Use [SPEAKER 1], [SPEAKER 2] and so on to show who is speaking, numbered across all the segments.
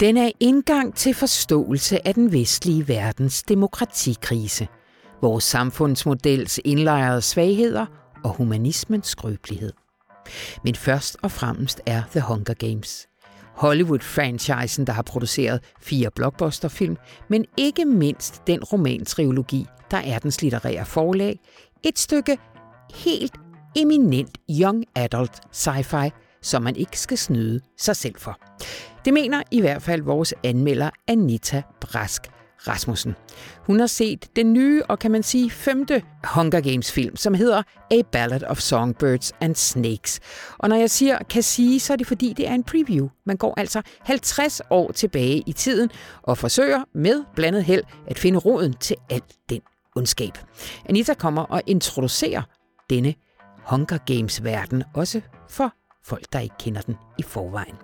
[SPEAKER 1] Den er indgang til forståelse af den vestlige verdens demokratikrise, vores samfundsmodels indlejrede svagheder og humanismens skrøbelighed. Men først og fremmest er The Hunger Games. Hollywood-franchisen, der har produceret fire blockbusterfilm, men ikke mindst den romantriologi, der er dens litterære forlag, et stykke helt eminent young adult sci-fi, som man ikke skal snyde sig selv for. Det mener i hvert fald vores anmelder Anita Brask Rasmussen. Hun har set den nye og kan man sige femte Hunger Games film, som hedder A Ballad of Songbirds and Snakes. Og når jeg siger kan sige, så er det fordi det er en preview. Man går altså 50 år tilbage i tiden og forsøger med blandet held at finde roden til alt den ondskab. Anita kommer og introducerer denne Hunger Games verden også for folk, der ikke kender den i forvejen.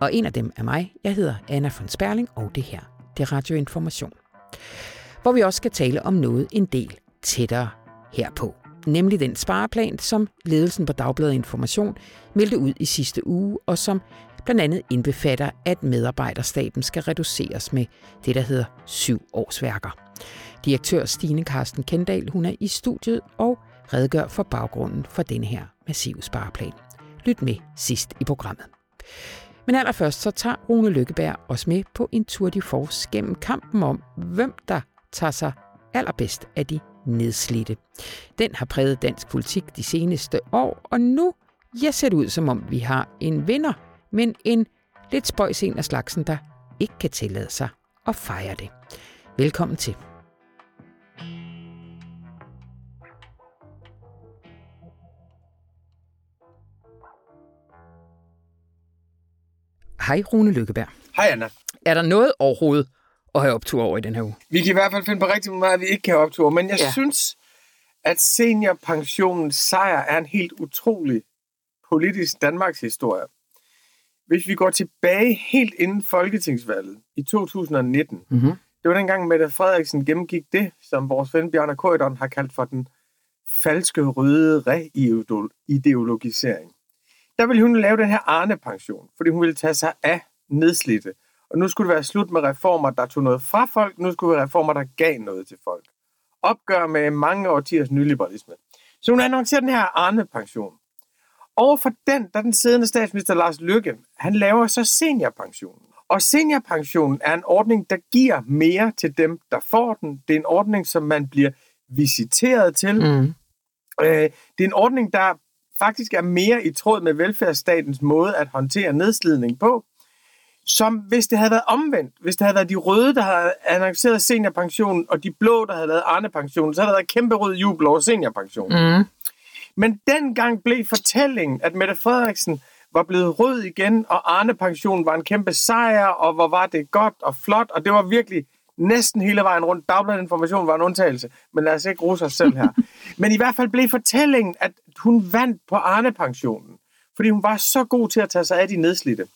[SPEAKER 1] Og en af dem er mig. Jeg hedder Anna von Sperling, og det her, det er Radioinformation. Hvor vi også skal tale om noget en del tættere herpå. Nemlig den spareplan, som ledelsen på Dagbladet Information meldte ud i sidste uge, og som blandt andet indbefatter, at medarbejderstaben skal reduceres med det, der hedder syv årsværker. Direktør Stine Karsten Kendal, hun er i studiet og redegør for baggrunden for den her massive spareplan. Lyt med sidst i programmet. Men allerførst så tager Rune Lykkeberg os med på en tur de force gennem kampen om, hvem der tager sig allerbedst af de nedslidte. Den har præget dansk politik de seneste år, og nu ja, ser det ud som om vi har en vinder, men en lidt spøjs en af slagsen, der ikke kan tillade sig at fejre det. Velkommen til. Hej Rune Lykkeberg.
[SPEAKER 2] Hej Anna.
[SPEAKER 1] Er der noget overhovedet at have optur over i den her uge?
[SPEAKER 2] Vi kan i hvert fald finde på rigtig meget, vi ikke kan have optur, men jeg ja. synes, at seniorpensionens sejr er en helt utrolig politisk Danmarks historie. Hvis vi går tilbage helt inden Folketingsvalget i 2019, mm-hmm. det var dengang Mette Frederiksen gennemgik det, som vores ven Bjarne Køjderen har kaldt for den falske røde reideologisering der ville hun lave den her Arne-pension, fordi hun ville tage sig af nedslidte. Og nu skulle det være slut med reformer, der tog noget fra folk. Nu skulle det være reformer, der gav noget til folk. Opgør med mange årtiers nyliberalisme. Så hun annoncerer den her Arne-pension. Overfor den, der den siddende statsminister Lars Lykke, han laver så seniorpensionen. Og seniorpensionen er en ordning, der giver mere til dem, der får den. Det er en ordning, som man bliver visiteret til. Mm. Øh, det er en ordning, der faktisk er mere i tråd med velfærdsstatens måde at håndtere nedslidning på, som hvis det havde været omvendt, hvis det havde været de røde, der havde annonceret seniorpensionen, og de blå, der havde lavet Arne-pensionen, så havde der været kæmpe rød jubel over seniorpensionen. Mm. Men dengang blev fortællingen, at Mette Frederiksen var blevet rød igen, og Arne-pensionen var en kæmpe sejr, og hvor var det godt og flot, og det var virkelig næsten hele vejen rundt. Dagbladet Information var en undtagelse, men lad os ikke rose os selv her. men i hvert fald blev fortællingen, at hun vandt på Arne-pensionen, fordi hun var så god til at tage sig af de nedslidte.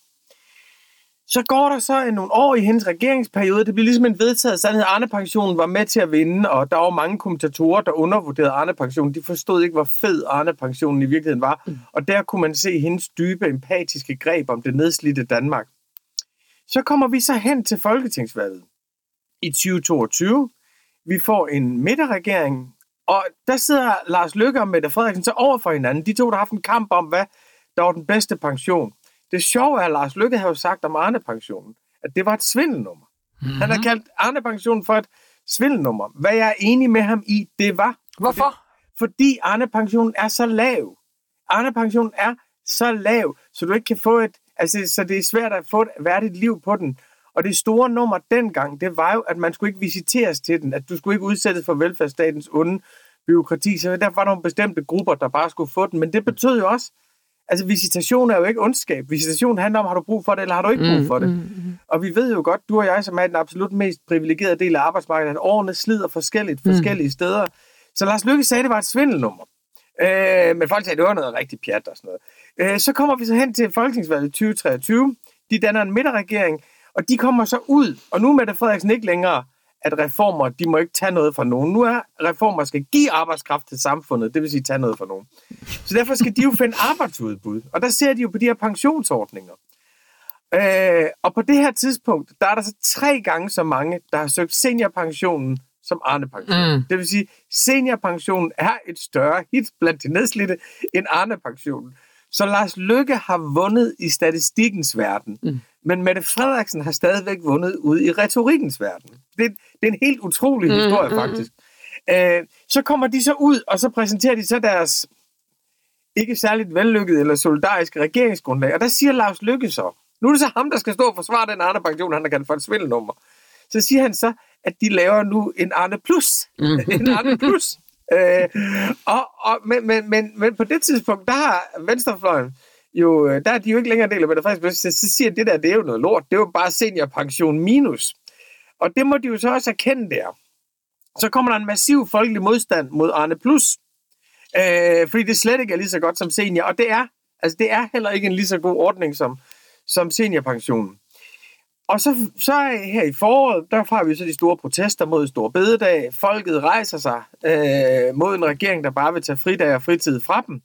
[SPEAKER 2] Så går der så nogle år i hendes regeringsperiode. Det bliver ligesom en vedtaget sandhed. Arne-pensionen var med til at vinde, og der var mange kommentatorer, der undervurderede Arne-pensionen. De forstod ikke, hvor fed Arne-pensionen i virkeligheden var. Mm. Og der kunne man se hendes dybe, empatiske greb om det nedslidte Danmark. Så kommer vi så hen til folketingsvalget i 2022. Vi får en midterregering, og der sidder Lars Løkke og Mette Frederiksen så over for hinanden. De to, der har haft en kamp om, hvad der var den bedste pension. Det sjove er, at Lars Løkke har jo sagt om Arne-pensionen, at det var et svindelnummer. Mm-hmm. Han har kaldt Arne-pensionen for et svindelnummer. Hvad jeg er enig med ham i, det var...
[SPEAKER 1] Hvorfor?
[SPEAKER 2] Fordi, fordi Arne-pensionen er så lav. Arne-pensionen er så lav, så du ikke kan få et... Altså, så det er svært at få et værdigt liv på den. Og det store nummer dengang, det var jo, at man skulle ikke visiteres til den, at du skulle ikke udsættes for velfærdsstatens onde byråkrati, så derfor var der nogle bestemte grupper, der bare skulle få den. Men det betød jo også, altså visitation er jo ikke ondskab. Visitation handler om, har du brug for det, eller har du ikke brug mm, for det? Mm, mm. Og vi ved jo godt, du og jeg, som er den absolut mest privilegerede del af arbejdsmarkedet, at årene slider forskelligt, mm. forskellige steder. Så Lars Lykke sagde, at det var et svindelnummer. Øh, men folk sagde, at det var noget rigtig pjat og sådan noget. Øh, så kommer vi så hen til Folketingsvalget 2023. De danner en midterregering, og de kommer så ud, og nu er Mette Frederiksen ikke længere, at reformer, de må ikke tage noget fra nogen. Nu er reformer skal give arbejdskraft til samfundet, det vil sige tage noget fra nogen. Så derfor skal de jo finde arbejdsudbud, og der ser de jo på de her pensionsordninger. Øh, og på det her tidspunkt, der er der så tre gange så mange, der har søgt seniorpensionen som Arne-pension. Mm. Det vil sige, seniorpensionen er et større hit blandt de nedslidte end Arne-pensionen. Så Lars Lykke har vundet i statistikkens verden, mm. Men Mette Frederiksen har stadigvæk vundet ude i retorikkens verden. Det, det er en helt utrolig mm, historie, mm, faktisk. Mm. Øh, så kommer de så ud, og så præsenterer de så deres ikke særligt vellykket eller solidariske regeringsgrundlag. Og der siger Lars Lykke så, nu er det så ham, der skal stå og forsvare den Arne pension, han har kaldt for et svindelnummer. Så siger han så, at de laver nu en Arne Plus. Mm. en Arne Plus. øh, og, og, men, men, men, men på det tidspunkt, der har Venstrefløjen jo, øh, der er de jo ikke længere del af det, faktisk, så, så siger det der, det er jo noget lort. Det er jo bare seniorpension minus. Og det må de jo så også erkende der. Så kommer der en massiv folkelig modstand mod Arne Plus. Øh, fordi det slet ikke er lige så godt som senior. Og det er, altså det er heller ikke en lige så god ordning som, som seniorpensionen. Og så, så her i foråret, der har vi så de store protester mod Stor Bededag. Folket rejser sig øh, mod en regering, der bare vil tage fridag og fritid fra dem.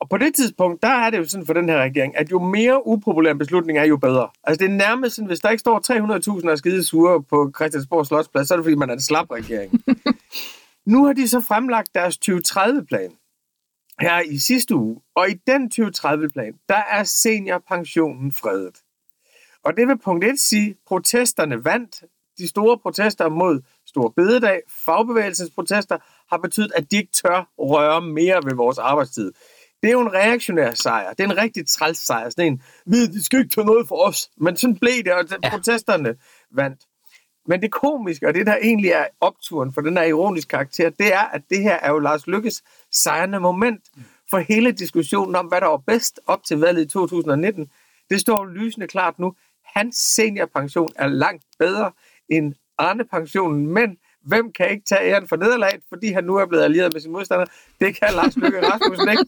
[SPEAKER 2] Og på det tidspunkt, der er det jo sådan for den her regering, at jo mere upopulær en beslutning er, jo bedre. Altså det er nærmest sådan, hvis der ikke står 300.000 af skide sure på Christiansborg Slotsplads, så er det fordi, man er en slap regering. nu har de så fremlagt deres 2030-plan her i sidste uge, og i den 2030-plan, der er seniorpensionen fredet. Og det vil punkt 1 sige, protesterne vandt. De store protester mod Stor Bededag, fagbevægelsens protester, har betydet, at de ikke tør røre mere ved vores arbejdstid. Det er jo en reaktionær sejr. Det er en rigtig træls sejr. Sådan en, vi de skal ikke tage noget for os. Men sådan blev det, og ja. protesterne vandt. Men det komiske, og det der egentlig er opturen for den her ironiske karakter, det er, at det her er jo Lars Lykkes sejrende moment for hele diskussionen om, hvad der var bedst op til valget i 2019. Det står lysende klart nu. Hans seniorpension er langt bedre end Arne-pensionen, men hvem kan ikke tage æren for nederlaget, fordi han nu er blevet allieret med sin modstander? Det kan Lars Løkke Rasmussen ikke.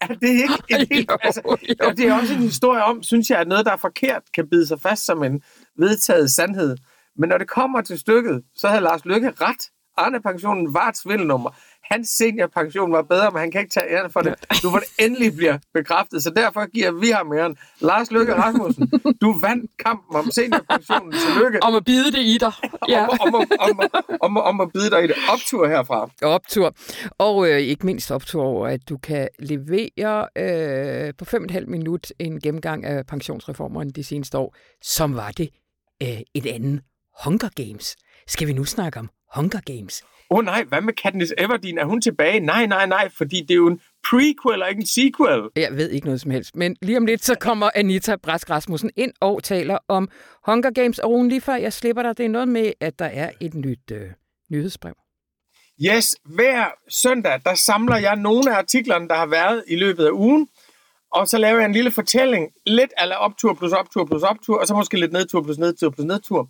[SPEAKER 2] Er det ikke en helt... Altså, det er også en historie om, synes jeg, at noget, der er forkert, kan bide sig fast som en vedtaget sandhed. Men når det kommer til stykket, så havde Lars Lykke ret. Arne-pensionen var et svindelnummer. Hans seniorpension var bedre, men han kan ikke tage æren for det. Nu hvor det endelig bliver bekræftet, så derfor giver vi ham æren. Lars Lykke Rasmussen, du vandt kampen om seniorpensionen. Lykke.
[SPEAKER 3] Om at bide det i dig.
[SPEAKER 2] Ja. om, om, om, om, om, om at bide dig i det. Optur herfra.
[SPEAKER 1] Optur. Og øh, ikke mindst optur over, at du kan levere øh, på fem og et halvt minut en gennemgang af pensionsreformerne de seneste år, som var det øh, et andet Hunger Games. Skal vi nu snakke om Hunger Games?
[SPEAKER 2] Åh oh, nej, hvad med Katniss Everdeen? Er hun tilbage? Nej, nej, nej, fordi det er jo en prequel og ikke en sequel.
[SPEAKER 1] Jeg ved ikke noget som helst, men lige om lidt så kommer Anita Brask Rasmussen ind og taler om Hunger Games. Og Rune, lige før jeg slipper dig, det er noget med, at der er et nyt øh, nyhedsbrev.
[SPEAKER 2] Yes, hver søndag, der samler jeg nogle af artiklerne, der har været i løbet af ugen, og så laver jeg en lille fortælling, lidt eller optur plus optur plus optur, og så måske lidt nedtur plus nedtur plus nedtur.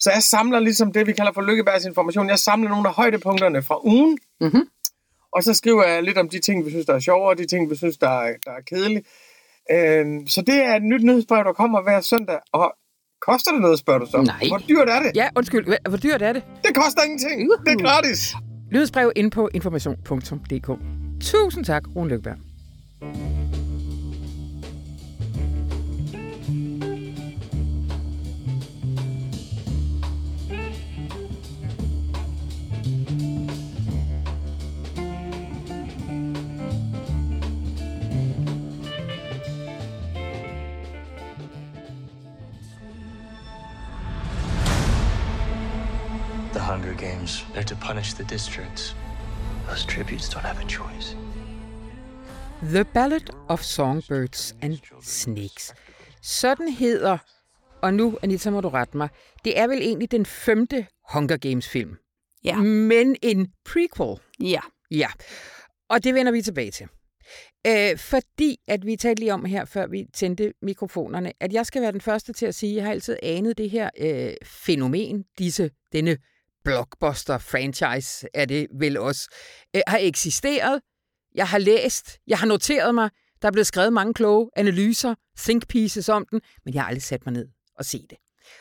[SPEAKER 2] Så jeg samler ligesom det, vi kalder for Lykkebergs information. Jeg samler nogle af højdepunkterne fra ugen, mm-hmm. og så skriver jeg lidt om de ting, vi synes, der er sjove, og de ting, vi synes, der er, der er kedelige. Øhm, så det er et nyt nyhedsbrev, der kommer hver søndag, og koster det noget, spørger du så?
[SPEAKER 1] Nej.
[SPEAKER 2] Hvor dyrt er det?
[SPEAKER 1] Ja, undskyld. Hvor dyrt er det?
[SPEAKER 2] Det koster ingenting. Uh-huh. Det er gratis.
[SPEAKER 1] Nyhedsbrev ind på information.dk. Tusind tak, Rune Lykkeberg.
[SPEAKER 4] Hunger Games. They're to punish the districts. Those tributes don't have a choice.
[SPEAKER 1] The Ballad of Songbirds and Snakes. Sådan hedder, og nu, Anita, må du rette mig, det er vel egentlig den femte Hunger Games-film.
[SPEAKER 3] Ja.
[SPEAKER 1] Men en prequel.
[SPEAKER 3] Ja.
[SPEAKER 1] Ja. Og det vender vi tilbage til. Øh, fordi, at vi talte lige om her, før vi tændte mikrofonerne, at jeg skal være den første til at sige, at jeg har altid anet det her øh, fænomen, disse, denne blockbuster-franchise er det vel også, øh, har eksisteret. Jeg har læst, jeg har noteret mig, der er blevet skrevet mange kloge analyser, think pieces om den, men jeg har aldrig sat mig ned og set det.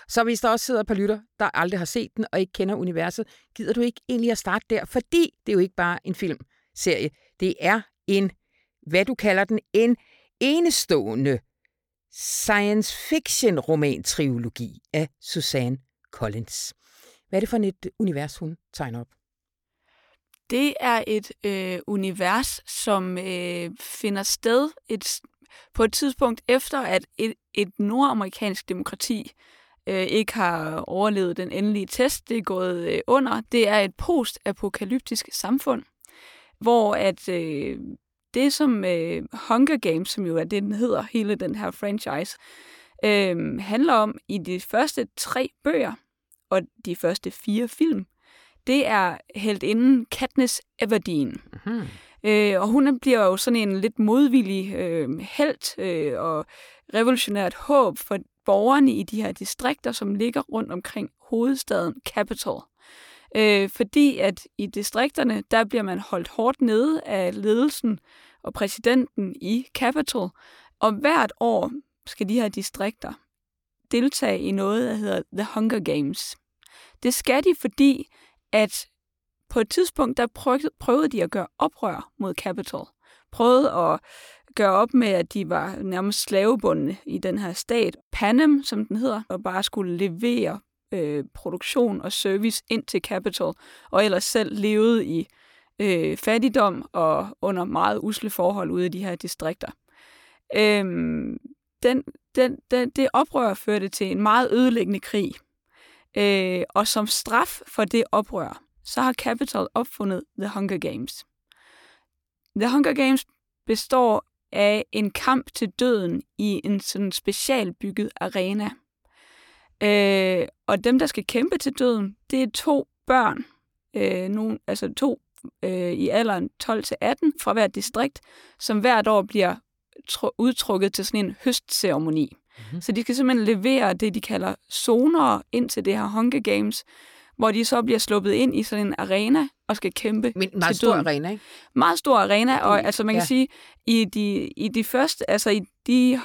[SPEAKER 1] Så hvis der også sidder et par lytter, der aldrig har set den og ikke kender universet, gider du ikke egentlig at starte der, fordi det er jo ikke bare en filmserie. Det er en, hvad du kalder den, en enestående science fiction roman-trilogi af Suzanne Collins. Hvad er det for et univers, hun tegner op?
[SPEAKER 3] Det er et øh, univers, som øh, finder sted et, på et tidspunkt efter, at et, et nordamerikansk demokrati øh, ikke har overlevet den endelige test. Det er gået øh, under. Det er et postapokalyptisk samfund, hvor at øh, det som øh, Hunger Games, som jo er det, den hedder, hele den her franchise, øh, handler om i de første tre bøger og de første fire film, det er helt inden Katniss Everdeen. Mm-hmm. Øh, og hun bliver jo sådan en lidt modvillig øh, held øh, og revolutionært håb for borgerne i de her distrikter, som ligger rundt omkring hovedstaden Capital. Øh, fordi at i distrikterne, der bliver man holdt hårdt nede af ledelsen og præsidenten i Capital, og hvert år skal de her distrikter deltage i noget, der hedder The Hunger Games. Det skal de, fordi at på et tidspunkt, der prøvede de at gøre oprør mod Capital. Prøvede at gøre op med, at de var nærmest slavebundne i den her stat. Panem, som den hedder, og bare skulle levere øh, produktion og service ind til Capital, og ellers selv levede i øh, fattigdom og under meget usle forhold ude i de her distrikter. Øhm, den, den, den, det oprør førte til en meget ødelæggende krig. Øh, og som straf for det oprør, så har Capital opfundet The Hunger Games. The Hunger Games består af en kamp til døden i en sådan specialbygget arena. Øh, og dem, der skal kæmpe til døden, det er to børn, øh, nogen, altså to øh, i alderen 12-18 fra hvert distrikt, som hvert år bliver udtrukket til sådan en høstceremoni. Mm-hmm. Så de skal simpelthen levere det, de kalder zoner ind til det her Hunger Games, hvor de så bliver sluppet ind i sådan en arena og skal kæmpe
[SPEAKER 1] Men meget stor arena, ikke?
[SPEAKER 3] Meget stor arena, og mm, altså man kan ja. sige, i de, i de første, altså i de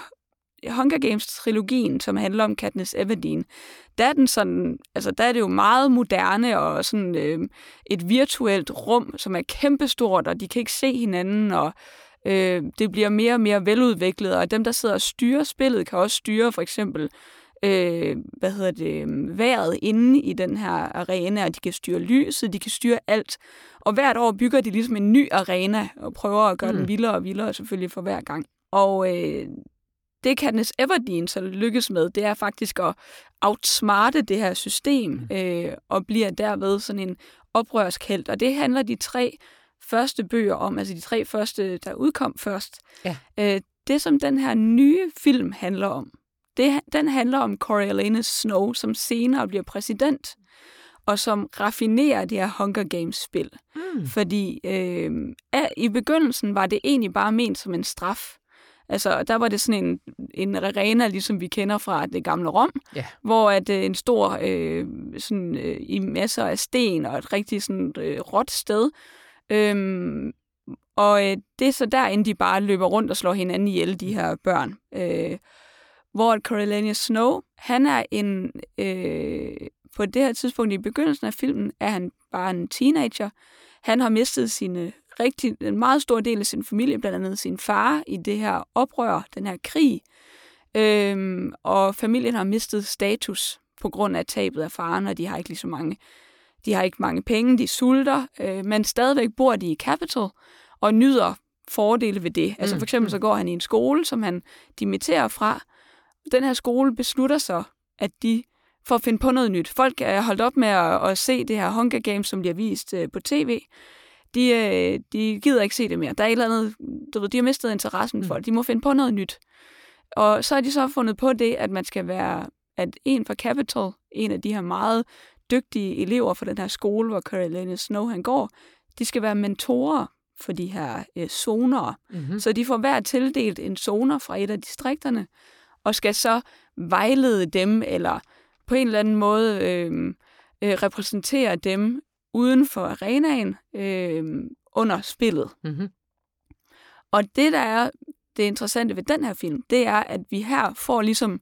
[SPEAKER 3] Hunger Games-trilogien, som handler om Katniss Everdeen, der er, den sådan, altså der er det jo meget moderne og sådan øh, et virtuelt rum, som er kæmpestort, og de kan ikke se hinanden, og øh, det bliver mere og mere veludviklet, og dem, der sidder og styrer spillet, kan også styre for eksempel øh, hvad hedder det, vejret inde i den her arena, og de kan styre lyset, de kan styre alt. Og hvert år bygger de ligesom en ny arena, og prøver at gøre mm. den vildere og vildere selvfølgelig for hver gang. Og øh, det Katniss Everdeen så lykkes med, det er faktisk at outsmarte det her system, mm. øh, og bliver derved sådan en oprørskelt. Og det handler de tre første bøger om, altså de tre første, der udkom først. Ja. Øh, det, som den her nye film handler om, det, den handler om Coriolanus Snow, som senere bliver præsident, og som raffinerer det her Hunger Games-spil. Mm. Fordi øh, i begyndelsen var det egentlig bare ment som en straf. Altså, der var det sådan en, en arena, ligesom vi kender fra det gamle Rom, yeah. hvor at øh, en stor, øh, sådan, øh, i masser af sten og et rigtig sådan øh, råt sted. Øhm, og øh, det er så derinde, de bare løber rundt og slår hinanden ihjel, de her børn. Øh, hvor Coriolanus Snow, han er en, øh, på det her tidspunkt i begyndelsen af filmen, er han bare en teenager. Han har mistet sine rigtig, en meget stor del af sin familie, blandt andet sin far, i det her oprør, den her krig. Øhm, og familien har mistet status på grund af tabet af faren, og de har ikke lige så mange, de har ikke mange penge, de sulter, øh, men stadigvæk bor de i Capital og nyder fordele ved det. Altså mm, for eksempel så mm. går han i en skole, som han dimitterer fra, den her skole beslutter så, at de får at finde på noget nyt. Folk er holdt op med at, at se det her Hunger Games, som bliver vist øh, på tv. De, øh, de gider ikke se det mere. Der er et eller andet, du ved, de har mistet interessen for mm. det. De må finde på noget nyt. Og så har de så fundet på det, at man skal være, at en fra Capital, en af de her meget dygtige elever fra den her skole, hvor Carolina Snow han går, de skal være mentorer for de her øh, zoner. Mm-hmm. Så de får hver tildelt en zoner fra et af distrikterne, og skal så vejlede dem, eller på en eller anden måde øh, øh, repræsentere dem uden for arenaen øh, under spillet. Mm-hmm. Og det, der er det interessante ved den her film, det er, at vi her får ligesom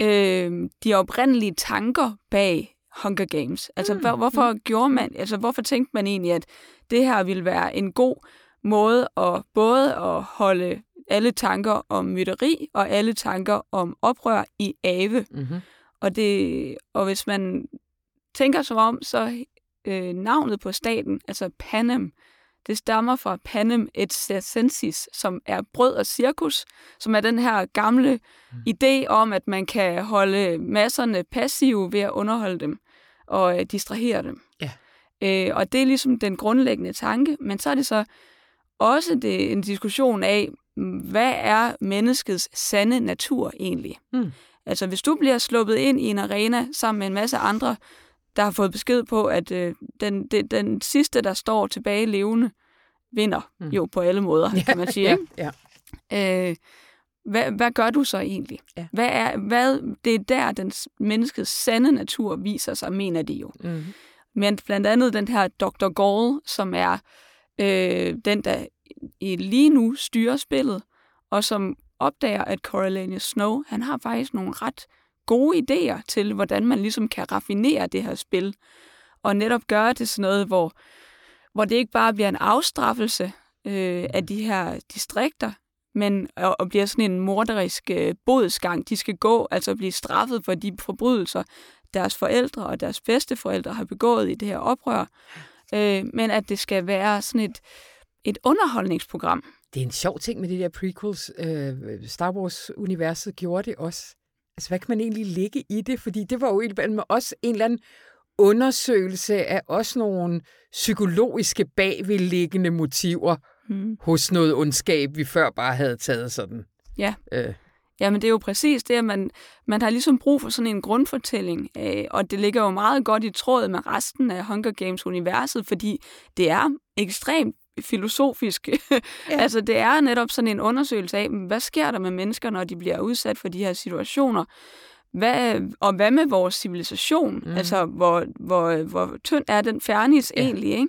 [SPEAKER 3] øh, de oprindelige tanker bag Hunger Games. Altså, mm. hvor, hvorfor mm. gjorde man, altså, hvorfor tænkte man egentlig, at det her ville være en god måde at både at holde alle tanker om mytteri og alle tanker om oprør i Ave.
[SPEAKER 1] Mm-hmm.
[SPEAKER 3] Og, det, og hvis man tænker sig om, så øh, navnet på staten, altså Panem, det stammer fra Panem et circensis, som er brød og cirkus, som er den her gamle mm. idé om, at man kan holde masserne passive ved at underholde dem og øh, distrahere dem.
[SPEAKER 1] Ja.
[SPEAKER 3] Øh, og det er ligesom den grundlæggende tanke, men så er det så også det, en diskussion af, hvad er menneskets sande natur egentlig?
[SPEAKER 1] Mm.
[SPEAKER 3] Altså hvis du bliver sluppet ind i en arena sammen med en masse andre, der har fået besked på, at øh, den, det, den sidste, der står tilbage levende, vinder mm. jo på alle måder, ja, kan man sige.
[SPEAKER 1] Ja,
[SPEAKER 3] ikke?
[SPEAKER 1] ja.
[SPEAKER 3] Øh, hvad, hvad gør du så egentlig?
[SPEAKER 1] Ja.
[SPEAKER 3] Hvad er, hvad, det er der, den menneskets sande natur viser sig, mener de jo.
[SPEAKER 1] Mm.
[SPEAKER 3] Men blandt andet den her Dr. Gall, som er øh, den, der i lige nu styrer spillet, og som opdager, at Coriolanus Snow, han har faktisk nogle ret gode idéer til, hvordan man ligesom kan raffinere det her spil, og netop gøre det sådan noget, hvor, hvor det ikke bare bliver en afstraffelse øh, af de her distrikter, men og, og bliver sådan en morderisk øh, bodsgang. De skal gå, altså blive straffet for de forbrydelser, deres forældre og deres bedsteforældre har begået i det her oprør, øh, men at det skal være sådan et, et underholdningsprogram.
[SPEAKER 1] Det er en sjov ting med de der prequels. Øh, Star Wars-universet gjorde det også. Altså, hvad kan man egentlig ligge i det? Fordi det var jo med også en eller anden undersøgelse af også nogle psykologiske bagvedliggende motiver hmm. hos noget ondskab, vi før bare havde taget sådan.
[SPEAKER 3] Ja. Øh. Jamen, det er jo præcis det, at man, man har ligesom brug for sådan en grundfortælling, øh, og det ligger jo meget godt i tråd med resten af Hunger Games-universet, fordi det er ekstremt filosofisk. Ja. altså, det er netop sådan en undersøgelse af, hvad sker der med mennesker, når de bliver udsat for de her situationer? Hvad, og hvad med vores civilisation? Mm. Altså, hvor, hvor, hvor tynd er den fernis ja. egentlig? Ikke?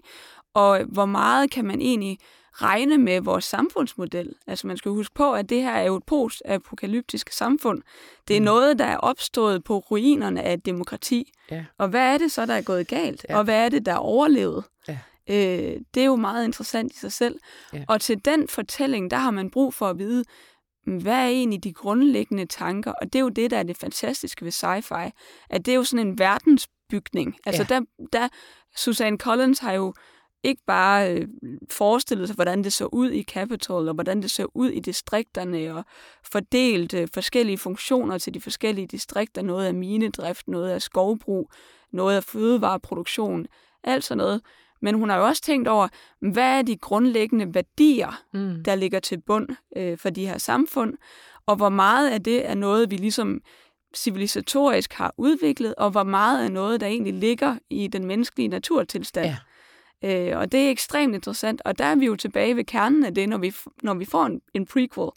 [SPEAKER 3] Og hvor meget kan man egentlig regne med vores samfundsmodel. Altså man skal huske på, at det her er jo et post-apokalyptisk samfund. Det er mm. noget, der er opstået på ruinerne af et demokrati. Ja. Og hvad er det så, der er gået galt? Ja. Og hvad er det, der er overlevet? Ja. Øh, det er jo meget interessant i sig selv. Ja. Og til den fortælling, der har man brug for at vide, hvad er egentlig de grundlæggende tanker? Og det er jo det, der er det fantastiske ved sci-fi, at det er jo sådan en verdensbygning. Altså ja. der, der, Susanne Collins har jo ikke bare øh, forestillet sig, hvordan det så ud i Capitol, og hvordan det så ud i distrikterne, og fordelt øh, forskellige funktioner til de forskellige distrikter. Noget af minedrift, noget af skovbrug, noget af fødevareproduktion, alt sådan noget. Men hun har jo også tænkt over, hvad er de grundlæggende værdier, mm. der ligger til bund øh, for de her samfund, og hvor meget af det er noget, vi ligesom civilisatorisk har udviklet, og hvor meget af noget, der egentlig ligger i den menneskelige naturtilstand. Ja. Øh, og det er ekstremt interessant, og der er vi jo tilbage ved kernen af det, når vi, når vi får en, en prequel.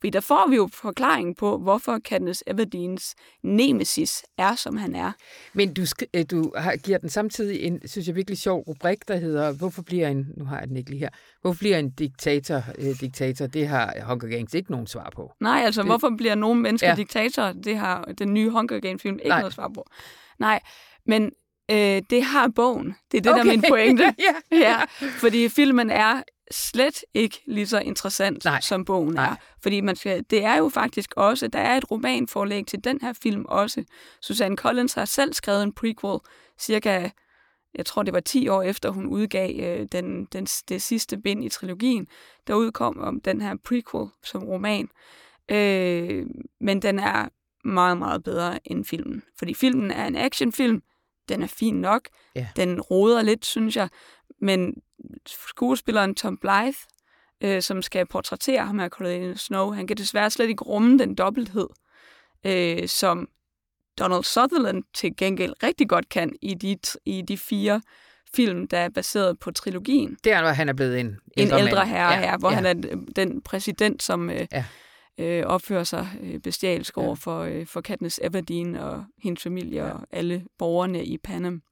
[SPEAKER 3] Fordi der får vi jo forklaring på, hvorfor Katniss Everdeen's nemesis er, som han er.
[SPEAKER 1] Men du, øh, du har, giver den samtidig en, synes jeg, virkelig sjov rubrik, der hedder, hvorfor bliver en, nu har jeg den ikke lige her, hvorfor bliver en diktator øh, diktator? Det har Hunger Games ikke nogen svar på.
[SPEAKER 3] Nej, altså det, hvorfor bliver nogle mennesker ja. diktatorer? Det har den nye Hunger Games film ikke Nej. noget svar på. Nej, men Øh, det har bogen. Det er det, okay. der er min pointe.
[SPEAKER 1] ja.
[SPEAKER 3] ja, fordi filmen er slet ikke lige så interessant, Nej. som bogen Nej. er. Fordi man skal, det er jo faktisk også, der er et romanforlæg til den her film også. Susanne Collins har selv skrevet en prequel, cirka, jeg tror det var 10 år efter hun udgav øh, den, den, det sidste bind i trilogien, der udkom om den her prequel som roman. Øh, men den er meget, meget bedre end filmen. Fordi filmen er en actionfilm, den er fin nok. Ja. Den roder lidt, synes jeg. Men skuespilleren Tom Blythe, øh, som skal portrættere ham af Coriolanus Snow, han kan desværre slet ikke rumme den dobbelthed, øh, som Donald Sutherland til gengæld rigtig godt kan i de, i de fire film, der er baseret på trilogien.
[SPEAKER 1] Det er, når han er blevet en
[SPEAKER 3] ældre, en ældre herre ja, her, hvor ja. han er den præsident, som øh, ja øh, opfører sig øh, bestialsk ja. over for, øh, for Katniss Everdeen og hendes familie ja. og alle borgerne i Panem.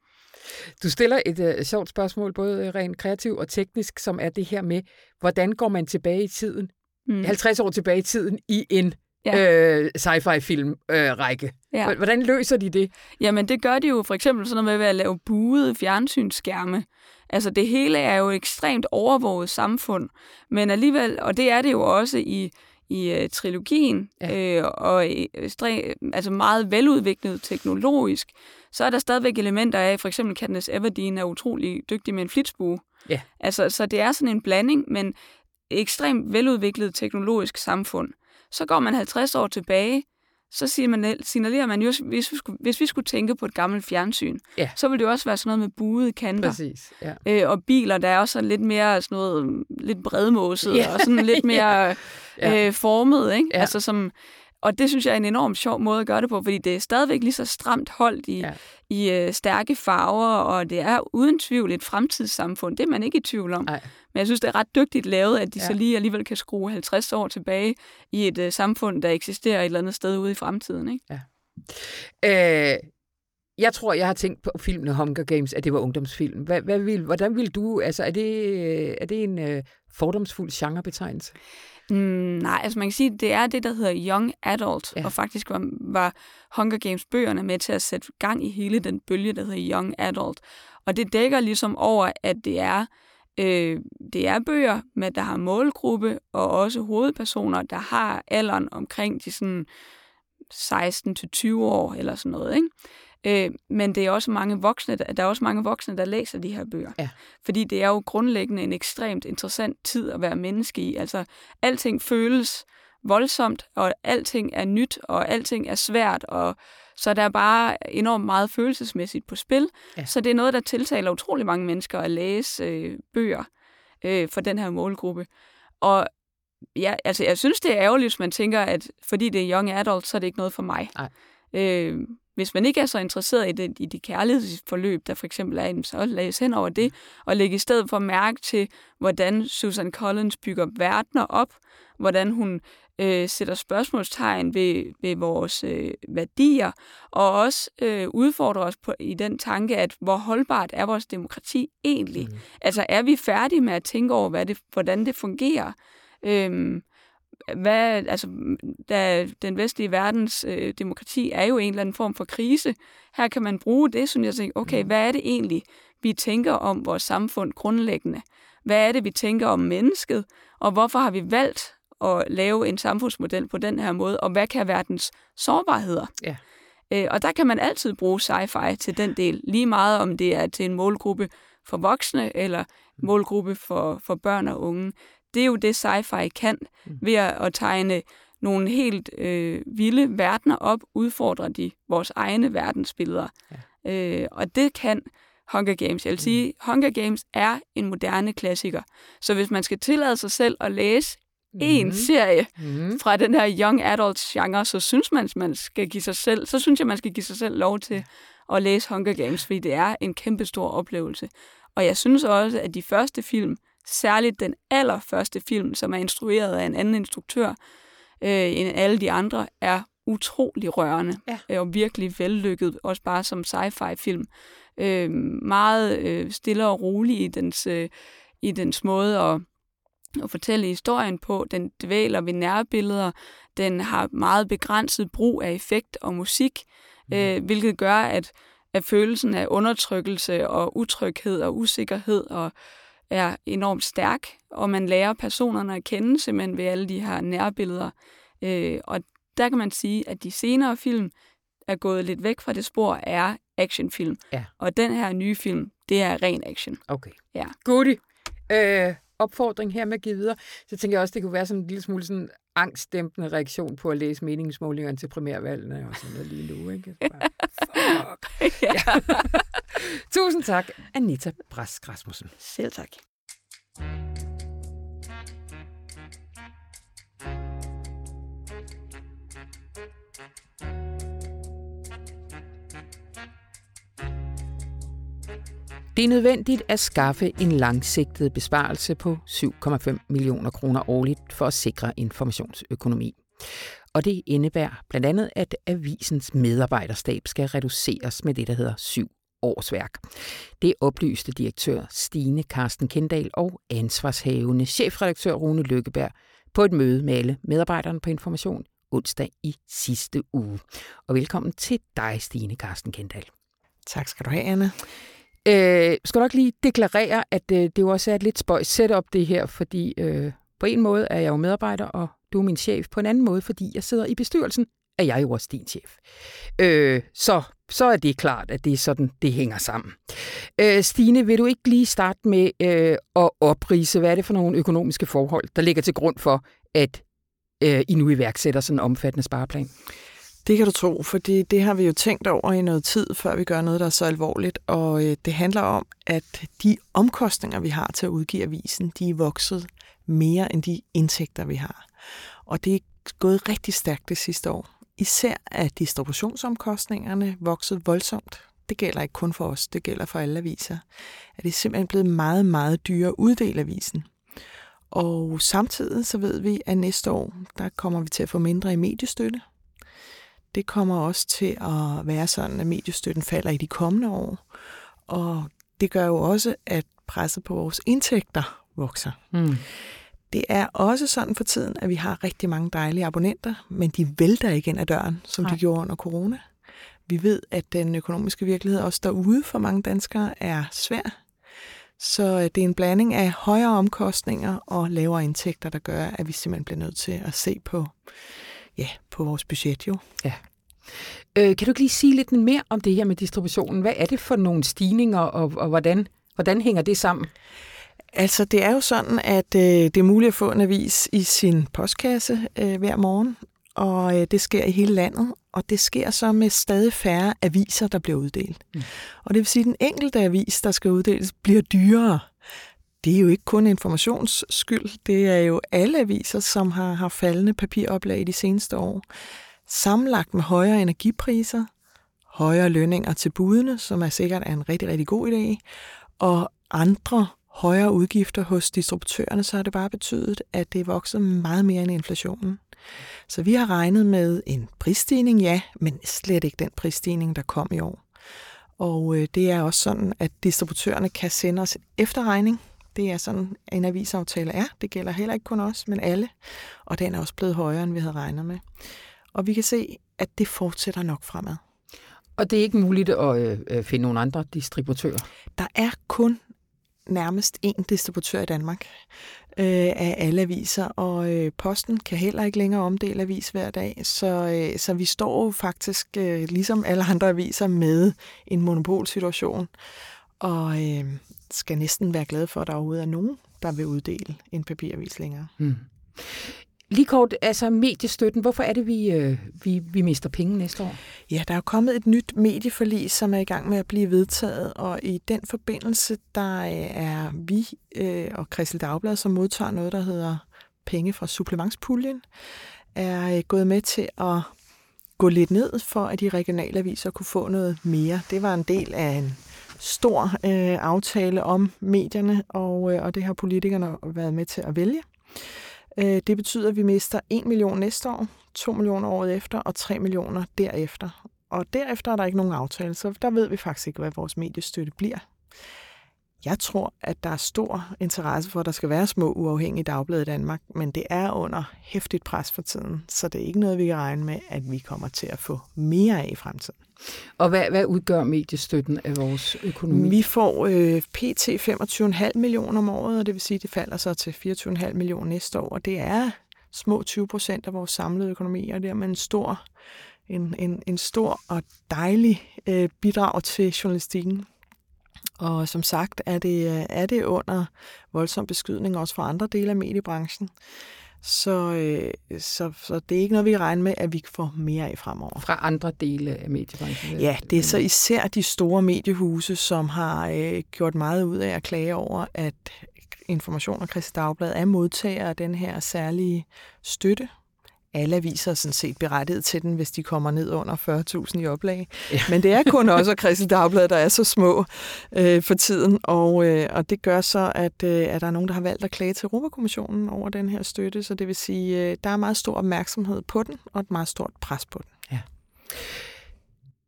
[SPEAKER 1] Du stiller et øh, sjovt spørgsmål, både rent kreativt og teknisk, som er det her med, hvordan går man tilbage i tiden, mm. 50 år tilbage i tiden, i en ja. øh, sci-fi-film-række. Øh, ja. Hvordan løser de det?
[SPEAKER 3] Jamen, det gør de jo for eksempel sådan noget med at lave buede fjernsynsskærme. Altså, det hele er jo et ekstremt overvåget samfund, men alligevel, og det er det jo også i, i øh, trilogien, ja. øh, og øh, altså meget veludviklet teknologisk, så er der stadigvæk elementer af, for eksempel Katniss Everdeen er utrolig dygtig med en flitsbue. Ja. Altså, så det er sådan en blanding, men ekstremt veludviklet teknologisk samfund. Så går man 50 år tilbage, så siger man, signalerer man jo, hvis vi, skulle, hvis vi skulle tænke på et gammelt fjernsyn, ja. så ville det jo også være sådan noget med buede kanter.
[SPEAKER 1] Præcis, ja.
[SPEAKER 3] øh, og biler, der er også sådan lidt mere sådan noget, lidt bredmåset, ja. og sådan lidt mere ja. øh, formet, ikke? Ja. Altså som, og det synes jeg er en enormt sjov måde at gøre det på, fordi det er stadigvæk lige så stramt holdt i, ja. i øh, stærke farver, og det er uden tvivl et fremtidssamfund. Det er man ikke i tvivl om. Ej. Men jeg synes, det er ret dygtigt lavet, at de ja. så lige alligevel kan skrue 50 år tilbage i et øh, samfund, der eksisterer et eller andet sted ude i fremtiden. Ikke?
[SPEAKER 1] Ja. Øh, jeg tror, jeg har tænkt på filmen Hunger Games, at det var ungdomsfilm. Hvad, hvad vil, hvordan vil du, altså er det, er det en øh, fordomsfuld genrebetegnelse?
[SPEAKER 3] Mm, nej, altså man kan sige, at det er det, der hedder Young Adult, ja. og faktisk var, var Hunger Games-bøgerne med til at sætte gang i hele den bølge, der hedder Young Adult. Og det dækker ligesom over, at det er Øh, det er bøger, med der har målgruppe, og også hovedpersoner, der har alderen omkring de sådan 16-20 år eller sådan noget. Ikke? Øh, men det er også mange voksne, der, der er også mange voksne, der læser de her bøger. Ja. Fordi det er jo grundlæggende en ekstremt interessant tid at være menneske i. Altså, alting føles voldsomt, og alting er nyt, og alting er svært, og så der er bare enormt meget følelsesmæssigt på spil. Ja. Så det er noget, der tiltaler utrolig mange mennesker at læse øh, bøger øh, for den her målgruppe. Og ja, altså, jeg synes, det er ærgerligt, hvis man tænker, at fordi det er young adult, så er det ikke noget for mig. Nej. Øh, hvis man ikke er så interesseret i, det, i de kærlighedsforløb, der for eksempel er, så læs hen over det, og lægge i stedet for mærke til, hvordan Susan Collins bygger verdener op, hvordan hun øh, sætter spørgsmålstegn ved, ved vores øh, værdier, og også øh, udfordrer os på, i den tanke, at hvor holdbart er vores demokrati egentlig? Mm. Altså er vi færdige med at tænke over, hvad det, hvordan det fungerer? Øhm, hvad, altså, da den vestlige verdens øh, demokrati er jo en eller anden form for krise. Her kan man bruge det, så jeg tænker, okay, mm. hvad er det egentlig, vi tænker om vores samfund grundlæggende? Hvad er det, vi tænker om mennesket? Og hvorfor har vi valgt at lave en samfundsmodel på den her måde? Og hvad kan være dens sårbarheder? Ja. Øh, og der kan man altid bruge sci-fi til den del, lige meget om det er til en målgruppe for voksne eller målgruppe for, for børn og unge. Det er jo det, sci-fi kan mm. ved at tegne nogle helt øh, vilde verdener op, udfordrer de vores egne verdensbilleder. Ja. Øh, og det kan Hunger Games. Jeg vil sige, mm. Hunger Games er en moderne klassiker. Så hvis man skal tillade sig selv at læse mm. en serie mm. fra den her young adult genre, så synes man, man skal give sig selv, så synes jeg, man skal give sig selv lov til at læse Hunger Games, fordi det er en kæmpe stor oplevelse. Og jeg synes også, at de første film, særligt den allerførste film, som er instrueret af en anden instruktør øh, end alle de andre, er utrolig rørende ja. og virkelig vellykket, også bare som sci-fi film. Øh, meget øh, stille og rolig i dens, øh, i dens måde at, at fortælle historien på. Den dvæler ved nærbilleder. Den har meget begrænset brug af effekt og musik, mm. øh, hvilket gør, at, at følelsen af undertrykkelse og utryghed og usikkerhed og er enormt stærk, og man lærer personerne at kende simpelthen ved alle de her nærbilleder. Øh, og der kan man sige, at de senere film er gået lidt væk fra det spor, er actionfilm. Ja. Og den her nye film, det er ren action.
[SPEAKER 1] Okay. Ja. Goodie. Øh, opfordring her med at give videre. Så tænker jeg også, det kunne være sådan en lille smule sådan angstdæmpende reaktion på at læse meningsmålingerne til primærvalgene og sådan noget lige nu. Ikke? Bare, fuck. ja. ja. Tusind tak, Anita Brask Rasmussen.
[SPEAKER 3] Selv tak.
[SPEAKER 1] Det er nødvendigt at skaffe en langsigtet besparelse på 7,5 millioner kroner årligt for at sikre informationsøkonomi. Og det indebærer blandt andet, at avisens medarbejderstab skal reduceres med det, der hedder syv årsværk. Det oplyste direktør Stine Karsten Kendal og ansvarshavende chefredaktør Rune Lykkeberg på et møde med alle medarbejderne på Information onsdag i sidste uge. Og velkommen til dig, Stine Karsten Kendal.
[SPEAKER 5] Tak skal du have, Anne.
[SPEAKER 1] Øh, skal nok lige deklarere, at øh, det jo også er et lidt spøjs setup, det her, fordi øh, på en måde er jeg jo medarbejder, og du er min chef på en anden måde, fordi jeg sidder i bestyrelsen, er jeg jo også din chef. Øh, så, så er det klart, at det er sådan, det hænger sammen. Øh, Stine, vil du ikke lige starte med øh, at oprise, hvad er det for nogle økonomiske forhold, der ligger til grund for, at øh, I nu iværksætter sådan en omfattende spareplan?
[SPEAKER 5] Det kan du tro, fordi det har vi jo tænkt over i noget tid, før vi gør noget, der er så alvorligt. Og øh, det handler om, at de omkostninger, vi har til at udgive avisen, de er vokset mere end de indtægter, vi har. Og det er gået rigtig stærkt det sidste år. Især er distributionsomkostningerne vokset voldsomt. Det gælder ikke kun for os, det gælder for alle aviser. At det er simpelthen blevet meget, meget dyrere at uddele avisen. Og samtidig så ved vi, at næste år, der kommer vi til at få mindre i mediestøtte. Det kommer også til at være sådan, at mediestøtten falder i de kommende år. Og det gør jo også, at presset på vores indtægter vokser. Mm. Det er også sådan for tiden, at vi har rigtig mange dejlige abonnenter, men de vælter ikke ind ad døren, som Nej. de gjorde under corona. Vi ved, at den økonomiske virkelighed også derude for mange danskere er svær. Så øh, det er en blanding af højere omkostninger og lavere indtægter, der gør, at vi simpelthen bliver nødt til at se på, ja, på vores budget jo.
[SPEAKER 1] Ja. Øh, kan du lige sige lidt mere om det her med distributionen? Hvad er det for nogle stigninger, og, og hvordan, hvordan hænger det sammen?
[SPEAKER 5] Altså, det er jo sådan, at øh, det er muligt at få en avis i sin postkasse øh, hver morgen, og øh, det sker i hele landet, og det sker så med stadig færre aviser, der bliver uddelt. Mm. Og det vil sige, at den enkelte avis, der skal uddeles, bliver dyrere. Det er jo ikke kun informationsskyld, det er jo alle aviser, som har, har faldende papiroplag i de seneste år. Sammenlagt med højere energipriser, højere lønninger til budene, som er sikkert er en rigtig, rigtig god idé, og andre højere udgifter hos distributørerne, så har det bare betydet, at det er vokset meget mere end inflationen. Så vi har regnet med en prisstigning, ja, men slet ikke den prisstigning, der kom i år. Og øh, det er også sådan, at distributørerne kan sende os efterregning. Det er sådan, en avisaftale er. Det gælder heller ikke kun os, men alle. Og den er også blevet højere, end vi havde regnet med. Og vi kan se, at det fortsætter nok fremad.
[SPEAKER 1] Og det er ikke muligt at øh, øh finde nogle andre distributører?
[SPEAKER 5] Der er kun nærmest én distributør i Danmark øh, af alle aviser, og øh, posten kan heller ikke længere omdele avis hver dag, så, øh, så vi står jo faktisk, øh, ligesom alle andre aviser, med en monopolsituation, og øh, skal næsten være glade for, at der overhovedet er nogen, der vil uddele en papiravis længere. Hmm.
[SPEAKER 1] Lige kort, altså mediestøtten, hvorfor er det, vi, øh, vi, vi mister penge næste år?
[SPEAKER 5] Ja, der er jo kommet et nyt medieforlig, som er i gang med at blive vedtaget, og i den forbindelse, der øh, er vi øh, og Christel Dagblad, som modtager noget, der hedder penge fra supplementspuljen, er øh, gået med til at gå lidt ned, for at de regionale aviser kunne få noget mere. Det var en del af en stor øh, aftale om medierne, og, øh, og det har politikerne været med til at vælge. Øh, det betyder, at vi mister 1 million næste år, 2 millioner året efter og 3 millioner derefter. Og derefter er der ikke nogen aftale, så der ved vi faktisk ikke, hvad vores mediestøtte bliver. Jeg tror, at der er stor interesse for, at der skal være små uafhængige dagblade i Danmark, men det er under hæftigt pres for tiden, så det er ikke noget, vi kan regne med, at vi kommer til at få mere af i fremtiden.
[SPEAKER 1] Og hvad, hvad udgør mediestøtten af vores økonomi?
[SPEAKER 5] Vi får øh, pt. 25,5 millioner om året, og det vil sige, at det falder så til 24,5 millioner næste år, og det er små 20 procent af vores samlede økonomi, og det er med en stor, en, en, en stor og dejlig øh, bidrag til journalistikken. Og som sagt er det, er det under voldsom beskydning også fra andre dele af mediebranchen. Så, øh, så, så det er ikke noget, vi regner med, at vi får mere af fremover.
[SPEAKER 1] Fra andre dele af mediebranchen?
[SPEAKER 5] Ja, det er så især de store mediehuse, som har øh, gjort meget ud af at klage over, at Information og Christi Dagblad er modtager af den her særlige støtte, alle aviser er sådan set berettiget til den, hvis de kommer ned under 40.000 i oplag. Ja. Men det er kun også at Christi Dagblad, der er så små øh, for tiden, og, øh, og det gør så, at, øh, at der er nogen, der har valgt at klage til Europakommissionen over den her støtte, så det vil sige, øh, der er meget stor opmærksomhed på den, og et meget stort pres på den.
[SPEAKER 1] Ja.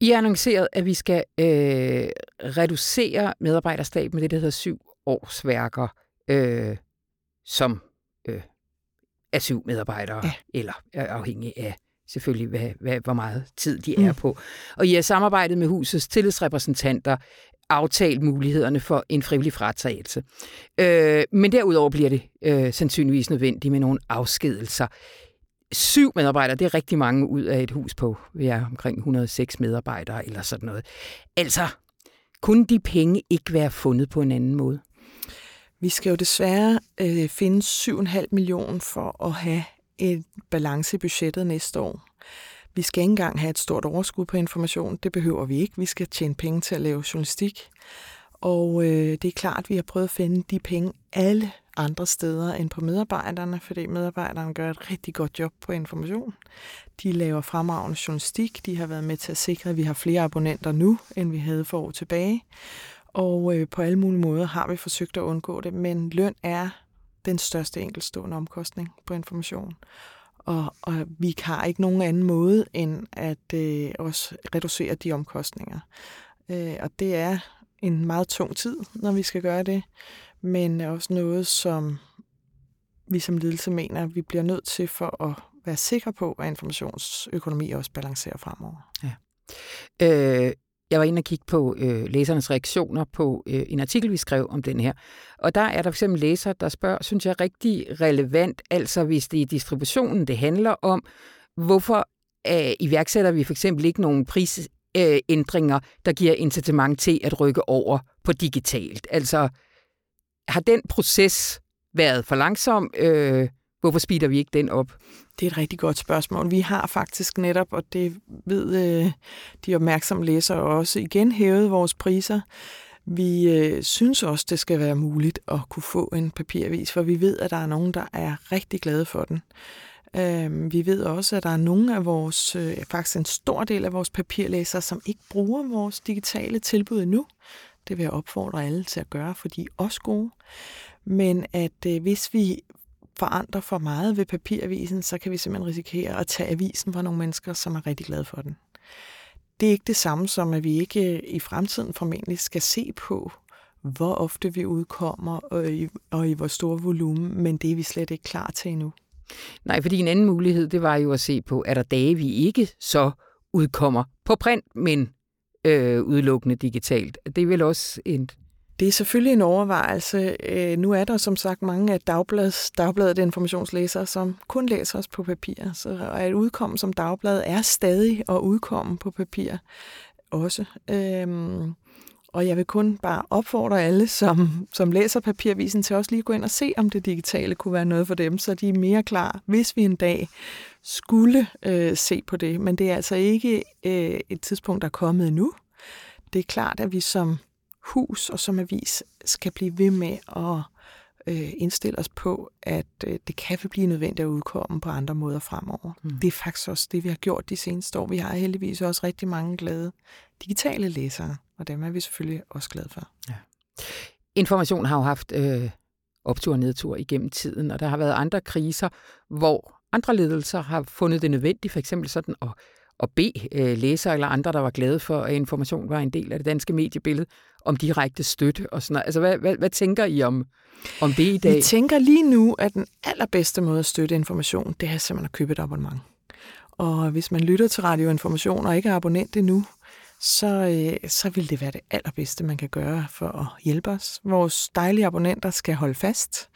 [SPEAKER 1] I har annonceret, at vi skal øh, reducere medarbejderstab med det, der hedder syv årsværker, øh, som af syv medarbejdere, ja. eller afhængig af selvfølgelig, hvad, hvad, hvor meget tid de mm. er på. Og I har samarbejdet med husets tillidsrepræsentanter aftalt mulighederne for en frivillig fratagelse. Øh, men derudover bliver det øh, sandsynligvis nødvendigt med nogle afskedelser. syv medarbejdere, det er rigtig mange ud af et hus på, vi er omkring 106 medarbejdere eller sådan noget. Altså, kunne de penge ikke være fundet på en anden måde?
[SPEAKER 5] Vi skal jo desværre øh, finde 7,5 millioner for at have et balance i budgettet næste år. Vi skal ikke engang have et stort overskud på information. Det behøver vi ikke. Vi skal tjene penge til at lave journalistik. Og øh, det er klart, at vi har prøvet at finde de penge alle andre steder end på medarbejderne, fordi medarbejderne gør et rigtig godt job på information. De laver fremragende journalistik. De har været med til at sikre, at vi har flere abonnenter nu, end vi havde for år tilbage. Og øh, på alle mulige måder har vi forsøgt at undgå det, men løn er den største enkeltstående omkostning på information. Og, og vi har ikke nogen anden måde end at øh, også reducere de omkostninger. Øh, og det er en meget tung tid, når vi skal gøre det, men også noget, som vi som ledelse mener, vi bliver nødt til for at være sikre på, at informationsøkonomi også balancerer fremover. Ja.
[SPEAKER 1] Øh, jeg var inde og kigge på øh, læsernes reaktioner på øh, en artikel, vi skrev om den her. Og der er der fx læser, der spørger, synes jeg, rigtig relevant, altså hvis det er distributionen, det handler om, hvorfor øh, iværksætter vi for eksempel ikke nogen prisændringer, øh, der giver incitament til at rykke over på digitalt? Altså, har den proces været for langsom? Øh, hvorfor speeder vi ikke den op?
[SPEAKER 5] Det er et rigtig godt spørgsmål. Vi har faktisk netop, og det ved øh, de opmærksomme læsere også, igen hævet vores priser. Vi øh, synes også, det skal være muligt at kunne få en papiravis, for vi ved, at der er nogen, der er rigtig glade for den. Øh, vi ved også, at der er nogle af vores, øh, faktisk en stor del af vores papirlæsere, som ikke bruger vores digitale tilbud endnu. Det vil jeg opfordre alle til at gøre, for de er også gode. Men at øh, hvis vi forandrer for meget ved papiravisen, så kan vi simpelthen risikere at tage avisen fra nogle mennesker, som er rigtig glade for den. Det er ikke det samme som, at vi ikke øh, i fremtiden formentlig skal se på, hvor ofte vi udkommer og i, og i hvor stor volumen, men det er vi slet ikke klar til endnu.
[SPEAKER 1] Nej, fordi en anden mulighed, det var jo at se på, er der dage, vi ikke så udkommer på print, men øh, udelukkende digitalt. Det er vel også en
[SPEAKER 5] det er selvfølgelig en overvejelse. Øh, nu er der som sagt mange af dagblads, dagbladet informationslæsere, som kun læser os på papir. Så at udkomme som dagblad er stadig at udkomme på papir også. Øhm, og jeg vil kun bare opfordre alle, som, som læser papiravisen, til også lige at gå ind og se, om det digitale kunne være noget for dem, så de er mere klar, hvis vi en dag skulle øh, se på det. Men det er altså ikke øh, et tidspunkt, der er kommet endnu. Det er klart, at vi som hus og som avis skal blive ved med at øh, indstille os på, at øh, det kan blive nødvendigt at udkomme på andre måder fremover. Mm. Det er faktisk også det, vi har gjort de seneste år. Vi har heldigvis også rigtig mange glade digitale læsere, og dem er vi selvfølgelig også glade for. Ja.
[SPEAKER 1] Information har jo haft øh, optur og nedtur igennem tiden, og der har været andre kriser, hvor andre ledelser har fundet det nødvendigt, for eksempel sådan at at bede øh, læsere eller andre, der var glade for, at information var en del af det danske mediebillede, om direkte støtte og sådan noget. Altså, hvad, hvad, hvad tænker I om, om det i dag?
[SPEAKER 5] Vi tænker lige nu, at den allerbedste måde at støtte information, det er simpelthen at købe et abonnement. Og hvis man lytter til radioinformation og ikke er abonnent endnu, så, øh, så vil det være det allerbedste, man kan gøre for at hjælpe os. Vores dejlige abonnenter skal holde fast,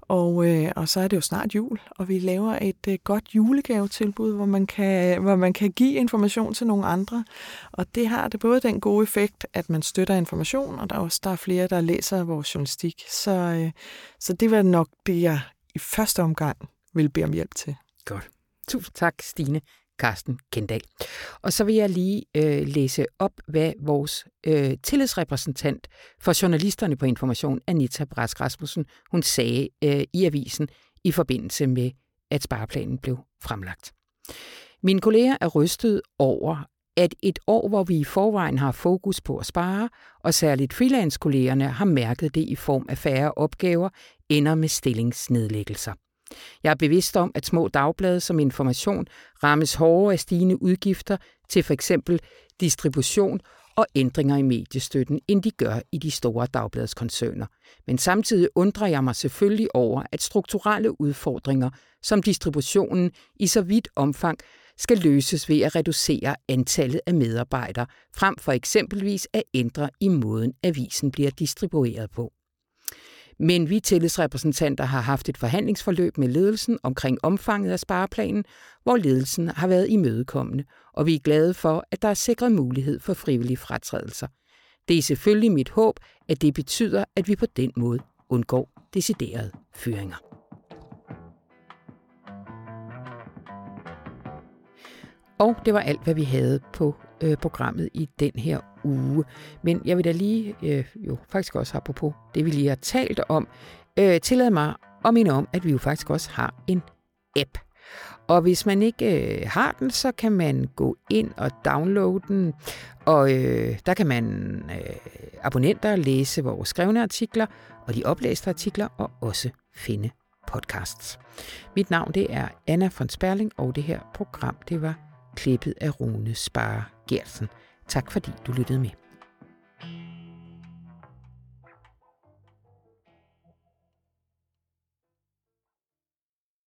[SPEAKER 5] og, øh, og så er det jo snart jul, og vi laver et øh, godt julegavetilbud, hvor man, kan, hvor man kan give information til nogle andre. Og det har det både den gode effekt, at man støtter information, og der er også der er flere, der læser vores journalistik. Så, øh, så det var nok det, jeg i første omgang vil bede om hjælp til.
[SPEAKER 1] Godt. Tusind tak, Stine. Carsten Kendal. Og så vil jeg lige øh, læse op, hvad vores øh, tillidsrepræsentant for journalisterne på Information, Anita Brask Rasmussen, hun sagde øh, i avisen i forbindelse med, at spareplanen blev fremlagt. Mine kolleger er rystet over, at et år, hvor vi i forvejen har fokus på at spare, og særligt freelance-kollegerne har mærket det i form af færre opgaver, ender med stillingsnedlæggelser. Jeg er bevidst om, at små dagblade som information rammes hårdere af stigende udgifter til for eksempel distribution og ændringer i mediestøtten, end de gør i de store dagbladskoncerner. Men samtidig undrer jeg mig selvfølgelig over, at strukturelle udfordringer som distributionen i så vidt omfang skal løses ved at reducere antallet af medarbejdere, frem for eksempelvis at ændre i måden avisen bliver distribueret på. Men vi tillidsrepræsentanter har haft et forhandlingsforløb med ledelsen omkring omfanget af spareplanen, hvor ledelsen har været imødekommende, og vi er glade for, at der er sikret mulighed for frivillige fratrædelser. Det er selvfølgelig mit håb, at det betyder, at vi på den måde undgår deciderede fyringer. Og det var alt, hvad vi havde på øh, programmet i den her uge. Men jeg vil da lige, øh, jo faktisk også apropos det, vi lige har talt om, øh, tillade mig at minde om, at vi jo faktisk også har en app. Og hvis man ikke øh, har den, så kan man gå ind og downloade den, og øh, der kan man øh, abonnenter læse vores skrevne artikler og de oplæste artikler, og også finde podcasts. Mit navn det er Anna von Sperling, og det her program det var klippet af Rune Spare Gersen. Tak fordi du lyttede med.